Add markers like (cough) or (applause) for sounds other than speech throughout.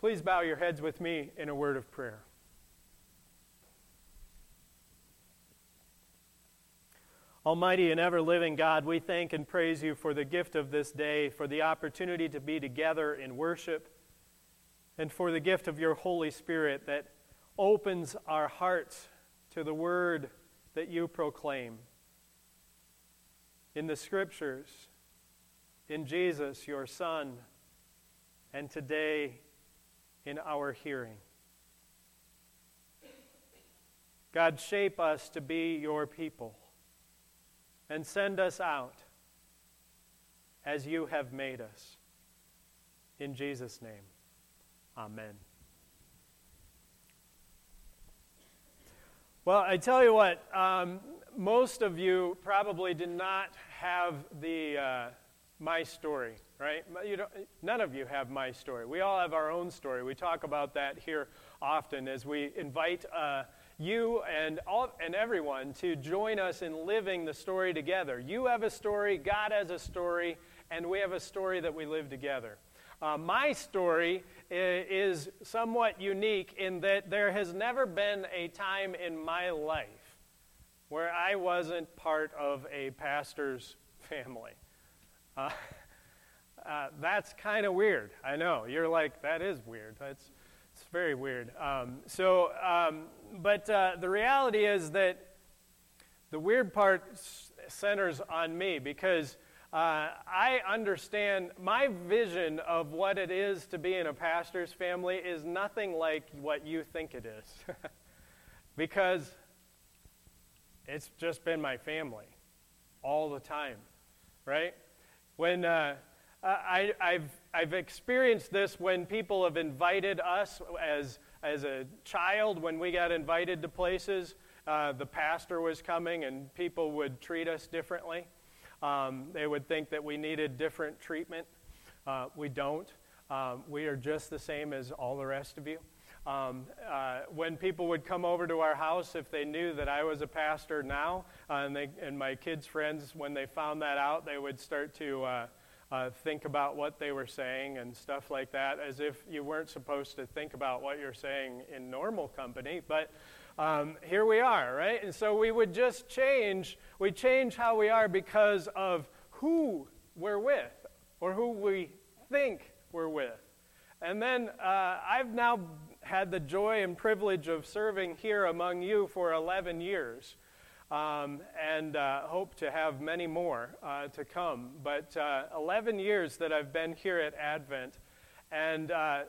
Please bow your heads with me in a word of prayer. Almighty and ever living God, we thank and praise you for the gift of this day, for the opportunity to be together in worship, and for the gift of your Holy Spirit that opens our hearts to the word that you proclaim. In the scriptures, in Jesus, your Son, and today in our hearing. God, shape us to be your people and send us out as you have made us. In Jesus' name, amen. Well, I tell you what, um, most of you probably did not have the uh, my story, right? None of you have my story. We all have our own story. We talk about that here often as we invite uh, you and, all, and everyone to join us in living the story together. You have a story, God has a story, and we have a story that we live together. Uh, my story is somewhat unique in that there has never been a time in my life where I wasn't part of a pastor's family. Uh, (laughs) uh, that's kind of weird. I know. You're like, that is weird. That's it's very weird. Um, so, um, but uh, the reality is that the weird part centers on me because uh, I understand my vision of what it is to be in a pastor's family is nothing like what you think it is. (laughs) because it's just been my family all the time, right? When uh, I, have I've experienced this when people have invited us as, as a child, when we got invited to places, uh, the pastor was coming and people would treat us differently. Um, they would think that we needed different treatment. Uh, we don't. Um, we are just the same as all the rest of you. Um, uh, when people would come over to our house, if they knew that I was a pastor now, uh, and, they, and my kids' friends, when they found that out, they would start to uh, think about what they were saying and stuff like that, as if you weren't supposed to think about what you're saying in normal company. But um, here we are, right? And so we would just change, we change how we are because of who we're with or who we think we're with. And then uh, I've now had the joy and privilege of serving here among you for 11 years. Um, and uh, hope to have many more uh, to come. But uh, 11 years that I've been here at Advent, and uh,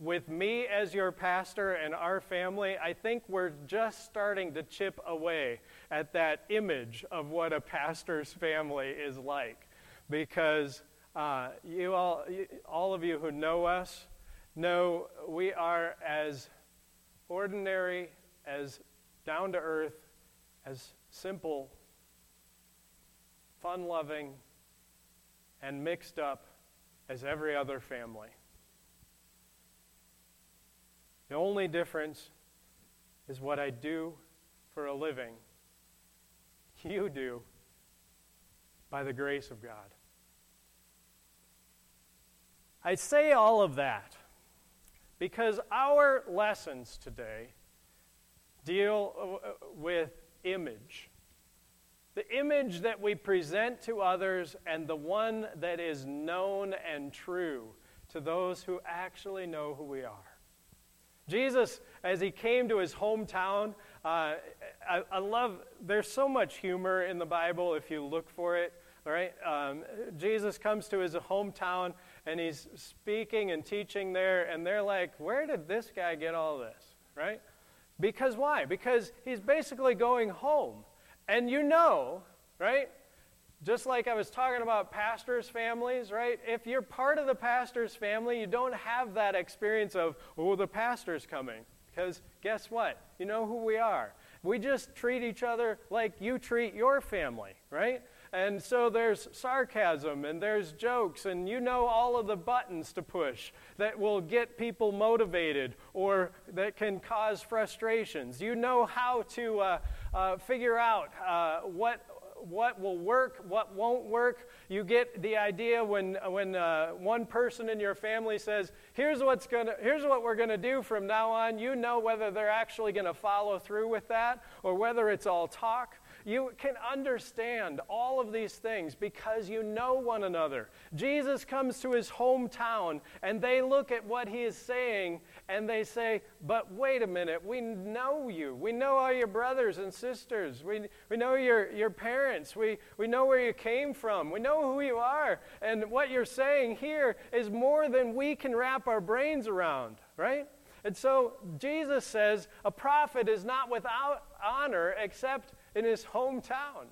with me as your pastor and our family, I think we're just starting to chip away at that image of what a pastor's family is like. Because uh, you all, all of you who know us, know we are as ordinary, as down to earth, as simple, fun loving, and mixed up as every other family. The only difference is what I do for a living. (laughs) You do by the grace of God. I say all of that because our lessons today deal uh, with image. The image that we present to others and the one that is known and true to those who actually know who we are. Jesus, as he came to his hometown, uh, I, I, love, there's so much humor in the Bible if you look for it, right? Um, Jesus comes to his hometown and he's speaking and teaching there, and they're like, where did this guy get all this, right? Because why? Because he's basically going home. And you know, right? Just like I was talking about pastors' families, right? If you're part of the pastor's family, you don't have that experience of, oh, the pastor's coming. Because guess what? You know who we are. We just treat each other like you treat your family, right? And so there's sarcasm and there's jokes, and you know all of the buttons to push that will get people motivated or that can cause frustrations. You know how to uh, uh, figure out uh, what, what will work, what won't work. You get the idea when, when uh, one person in your family says, here's, what's gonna, here's what we're going to do from now on. You know whether they're actually going to follow through with that or whether it's all talk. You can understand all of these things because you know one another. Jesus comes to his hometown and they look at what he is saying and they say, But wait a minute, we know you. We know all your brothers and sisters. We, we know your, your parents. We, we know where you came from. We know who you are. And what you're saying here is more than we can wrap our brains around, right? And so Jesus says, A prophet is not without honor except in his hometown.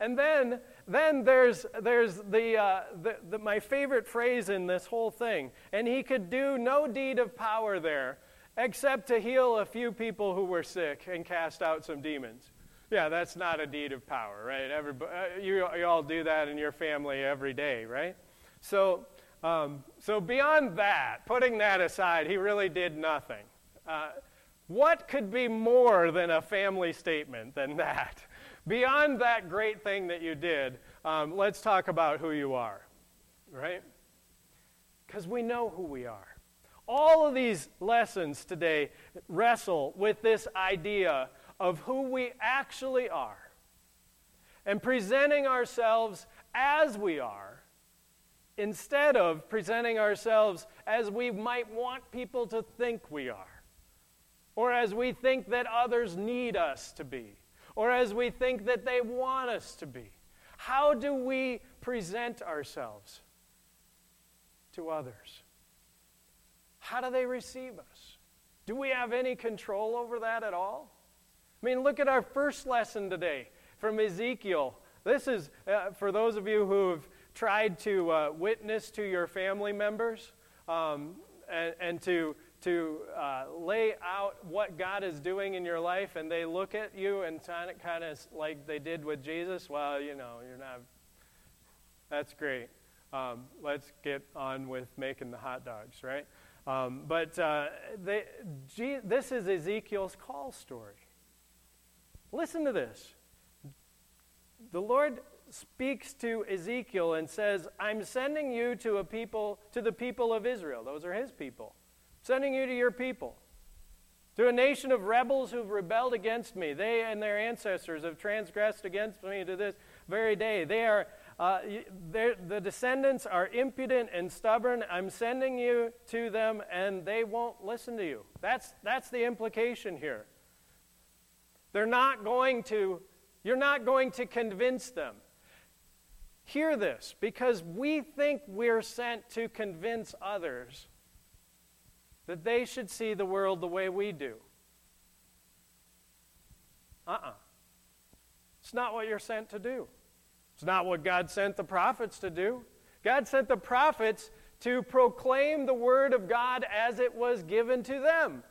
And then, then there's, there's the, uh, the, the, my favorite phrase in this whole thing. And he could do no deed of power there except to heal a few people who were sick and cast out some demons. Yeah, that's not a deed of power, right? Everybody, uh, you, you all do that in your family every day, right? So, um, so beyond that, putting that aside, he really did nothing. Uh, what could be more than a family statement than that? Beyond that great thing that you did, um, let's talk about who you are, right? Because we know who we are. All of these lessons today wrestle with this idea of who we actually are and presenting ourselves as we are instead of presenting ourselves as we might want people to think we are as we think that others need us to be, or as we think that they want us to be. How do we present ourselves to others? How do they receive us? Do we have any control over that at all? I mean, look at our first lesson today from Ezekiel. This is uh, for those of you who have tried to uh, witness to your family members um, and, and to to uh, lay out what God is doing in your life, and they look at you and kind of, like they did with Jesus. Well, you know, you're not. That's great. Um, let's get on with making the hot dogs, right? Um, but uh, they, G, this is Ezekiel's call story. Listen to this. The Lord speaks to Ezekiel and says, "I'm sending you to a people, to the people of Israel. Those are His people." Sending you to your people, to a nation of rebels who've rebelled against me. They and their ancestors have transgressed against me to this very day. They are, uh, the descendants are impudent and stubborn. I'm sending you to them, and they won't listen to you. That's, that's the implication here. They're not going to, you're not going to convince them. Hear this, because we think we're sent to convince others that they should see the world the way we do. Uh uh-uh. uh It's not what you're sent to do. It's not what God sent the prophets to do. God sent the prophets to proclaim the word of God as it was given to them.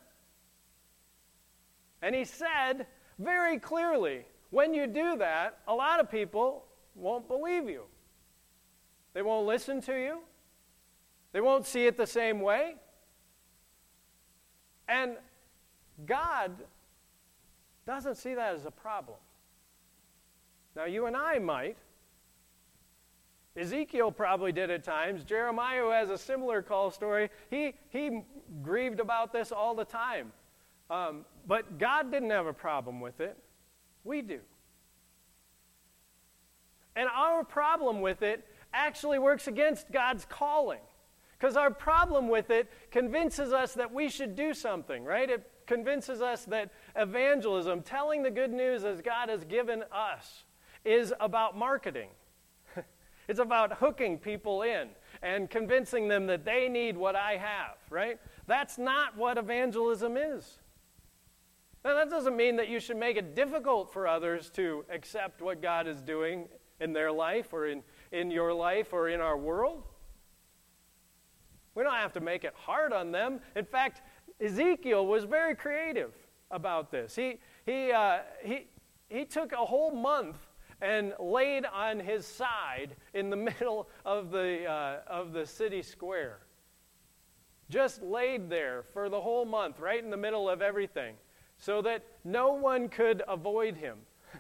And he said very clearly when you do that, a lot of people won't believe you. They won't listen to you. They won't see it the same way. And God doesn't see that as a problem. Now, you and I might. Ezekiel probably did at times. Jeremiah, who has a similar call story, he, he grieved about this all the time. Um, but God didn't have a problem with it. We do. And our problem with it actually works against God's calling. Because our problem with it convinces us that we should do something, right? It convinces us that evangelism, telling the good news as God has given us, is about marketing. (laughs) it's about hooking people in and convincing them that they need what I have, right? That's not what evangelism is. Now, that doesn't mean that you should make it difficult for others to accept what God is doing in their life or in, in your life or in our world. We don't have to make it hard on them. In fact, Ezekiel was very creative about this. He, he, uh, he, he took a whole month and laid on his side in the (laughs) middle of the, uh, of the city square. Just laid there for the whole month, right in the middle of everything, so that no one could avoid him. (laughs)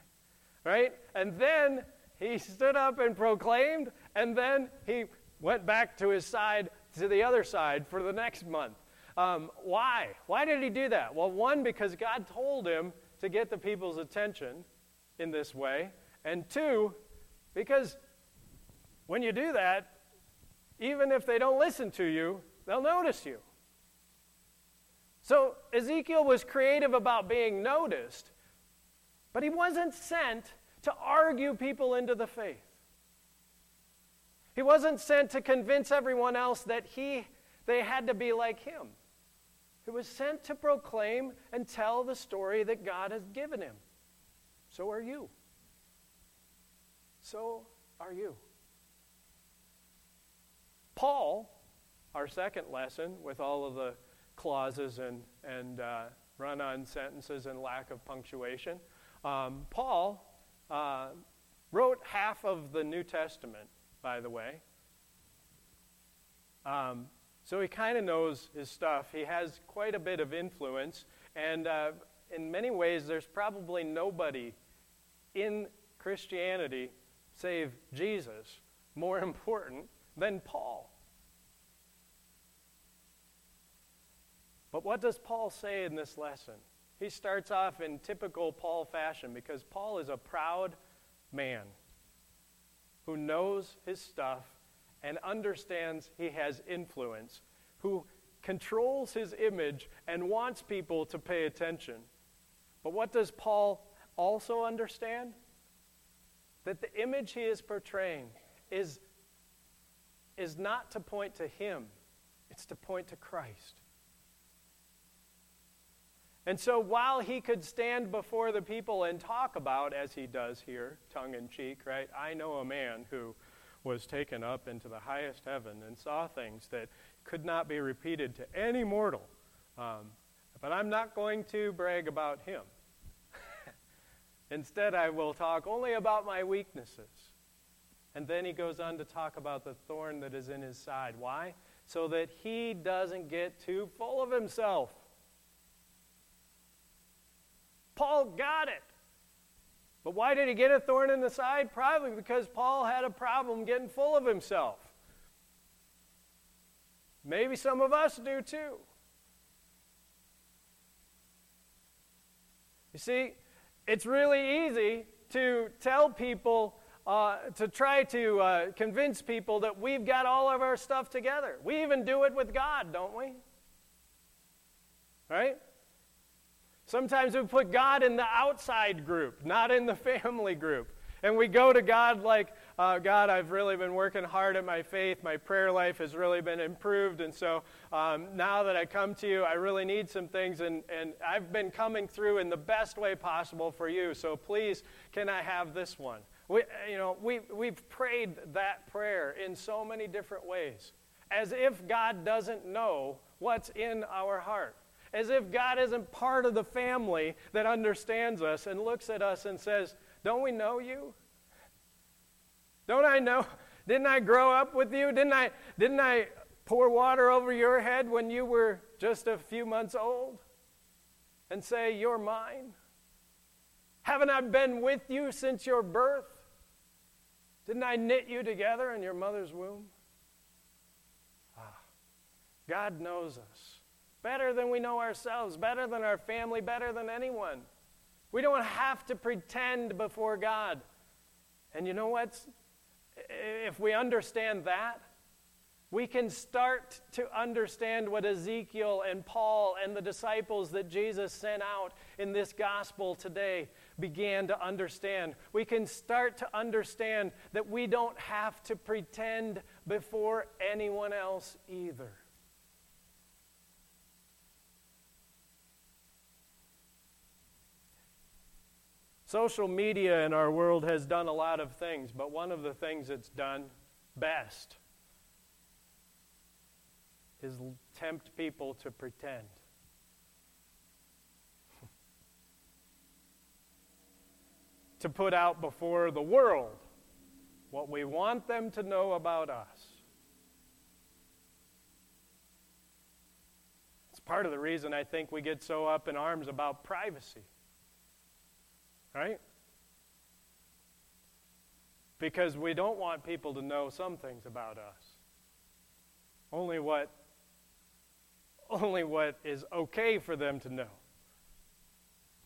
right? And then he stood up and proclaimed, and then he went back to his side, to the other side for the next month. Um, why? Why did he do that? Well, one, because God told him to get the people's attention in this way. And two, because when you do that, even if they don't listen to you, they'll notice you. So Ezekiel was creative about being noticed, but he wasn't sent to argue people into the faith. He wasn't sent to convince everyone else that he, they had to be like him. He was sent to proclaim and tell the story that God has given him. So are you. So are you. Paul, our second lesson, with all of the clauses and, and uh, run on sentences and lack of punctuation, um, Paul uh, wrote half of the New Testament, by the way. Um, so he kind of knows his stuff. He has quite a bit of influence. And uh, in many ways, there's probably nobody in Christianity, save Jesus, more (laughs) important than Paul. But what does Paul say in this lesson? He starts off in typical Paul fashion because Paul is a proud man who knows his stuff and understands he has influence, who controls his image and wants people to pay attention. But what does Paul also understand? That the image he is portraying is, is not to point to him, it's to point to Christ. And so while he could stand before the people and talk about, as he does here, tongue in cheek, right? I know a man who was taken up into the highest heaven and saw things that could not be repeated to any mortal. Um, but I'm not going to brag about him. (laughs) Instead, I will talk only about my weaknesses. And then he goes on to talk about the thorn that is in his side. Why? So that he doesn't get too full of himself. Paul got it. But why did he get a thorn in the side? Probably because Paul had a problem getting full of himself. Maybe some of us do too. You see, it's really easy to tell people, uh, to try to uh, convince people that we've got all of our stuff together. We even do it with God, don't we? Right? Sometimes we put God in the outside group, not in the family group. And we go to God like, uh, God, I've really been working hard at my faith. My prayer life has really been improved. And so um, now that I come to you, I really need some things. And, and I've been coming through in the best way possible for you. So please, can I have this one? We, you know, we, we've prayed that prayer in so many different ways, as if God doesn't know what's in our heart as if God isn't part of the family that understands us and looks at us and says, Don't we know you? Don't I know? Didn't I grow up with you? Didn't I, didn't I pour water over your head when you were just a few months old and say, You're mine? Haven't I been with you since your birth? Didn't I knit you together in your mother's womb? Ah, God knows us better than we know ourselves, better than our family, better than anyone. We don't have to pretend before God. And you know what? If we understand that, we can start to understand what Ezekiel and Paul and the disciples that Jesus sent out in this gospel today began to understand. We can start to understand that we don't have to pretend before anyone else either. Social media in our world has done a lot of things, but one of the things it's done best is tempt people to pretend. (laughs) to put out before the world what we want them to know about us. It's part of the reason I think we get so up in arms about privacy right? because we don't want people to know some things about us. Only what only what is okay for them to know.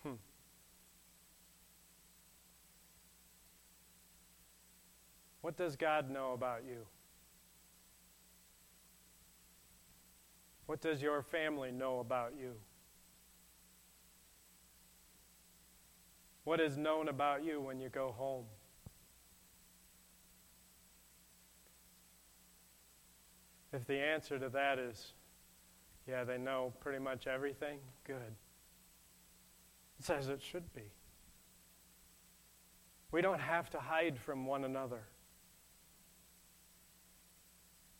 Hmm. What does God know about you? What does your family know about you? What is known about you when you go home? If the answer to that is, yeah, they know pretty much everything, good. It's as it should be. We don't have to hide from one another.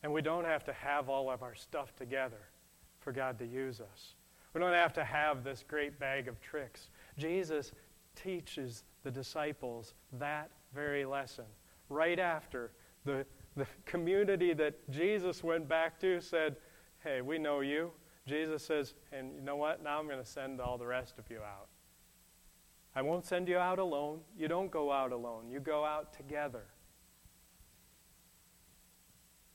And we don't have to have all of our stuff together for God to use us. We don't have to have this great bag of tricks. Jesus teaches the disciples that very lesson right after the the community that Jesus went back to said, Hey, we know you. Jesus says, And you know what? Now I'm going to send all the rest of you out. I won't send you out alone. You don't go out alone, you go out together.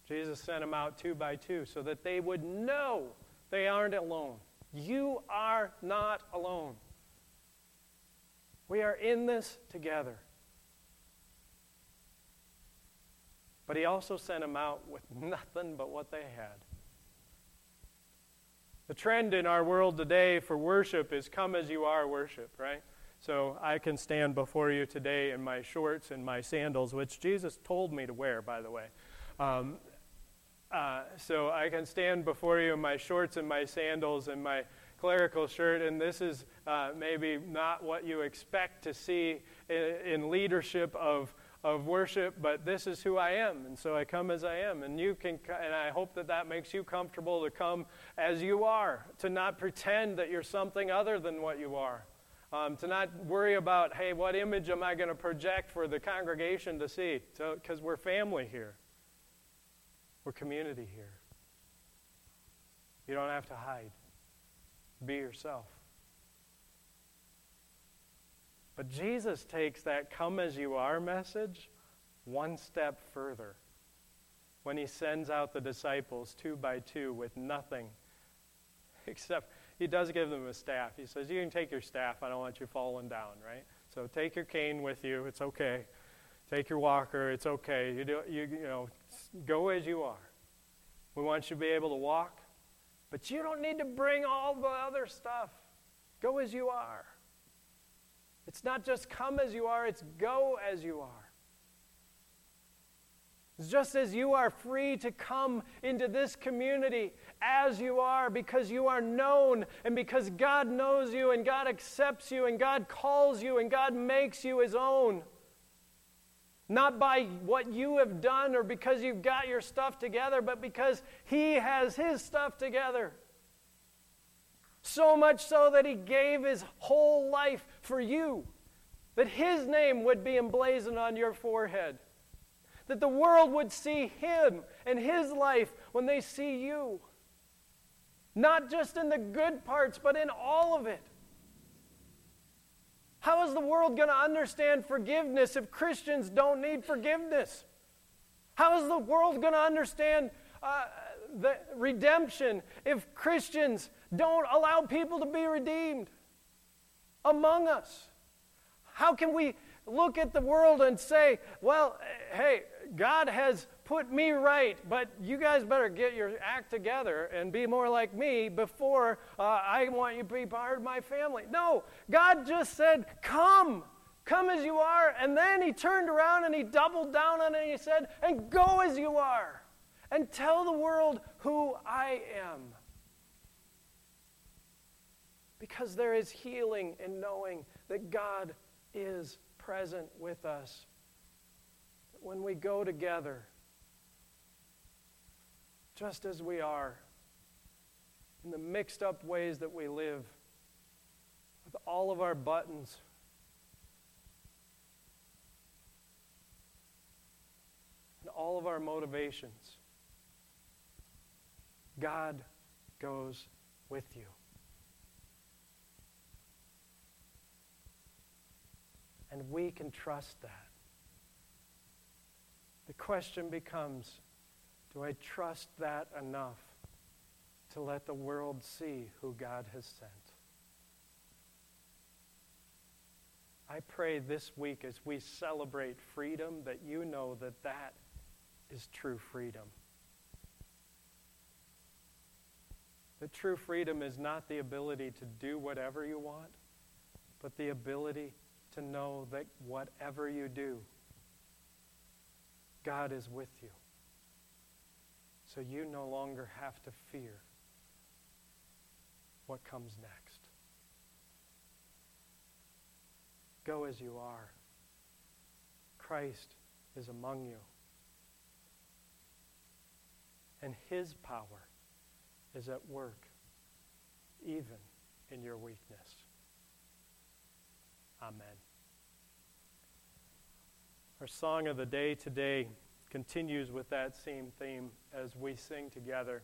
Jesus sent them out two by two so that they would know they aren't alone. You are not alone. We are in this together. But he also sent them out with (laughs) nothing but what they had. The trend in our world today for worship is come as you are worship, right? So I can stand before you today in my shorts and my sandals, which Jesus told me to wear, by the way. Um, uh, so I can stand before you in my shorts and my sandals and my clerical shirt, and this is uh, maybe not what you expect to see in, in leadership of of worship, but this is who I am, and so I come as I am. And you can, and I hope that that makes you comfortable to come as you are, to not pretend that you're something other than what you are, um, to not worry about, hey, what image am I going to project for the congregation to see? Because we're family here, we're community here. You don't have to hide. Be yourself. But Jesus takes that come as you are message one step further when he sends out the disciples two by two with nothing (laughs) except he does give them a staff. He says, You can take your staff. I don't want you falling down, right? So take your cane with you. It's okay. Take your walker. It's okay. You, do, you, you know, go as you are. We want you to be able to walk, but you don't need to bring all the other stuff. Go as you are. It's not just come as you are, it's go as you are. Just as you are free to come into this community as you are because you are known and because God knows you and God accepts you and God calls you and God makes you his own. Not by what you have done or because you've got your stuff together, but because he has his stuff together. So much so that he gave his whole life for you, that his name would be emblazoned on your forehead, that the world would see him and his life when they see you. Not just in the good parts, but in all of it. How is the world going to understand forgiveness if Christians don't need forgiveness? How is the world going to understand uh, the redemption if Christians don't allow people to be redeemed among us. How can we look at the world and say, well, hey, God has put me right, but you guys better get your act together and be more like me before uh, I want you to be part of my family? No, God just said, come. Come as you are. And then he turned around and he doubled down on it and he said, and go as you are. And tell the world who I am. Because there is healing in knowing that God is present with us. When we go together, just as we are, in the mixed up ways that we live, with all of our buttons, and all of our motivations, God goes with you. And we can trust that. The question becomes do I trust that enough to let the world see who God has sent? I pray this week as we celebrate freedom that you know that that is true freedom. That true freedom is not the ability to do whatever you want, but the ability to know that whatever you do, God is with you. So you no longer have to fear what comes next. Go as you are. Christ is among you. And his power is at work, even in your weakness. Amen. Our song of the day today continues with that same theme as we sing together.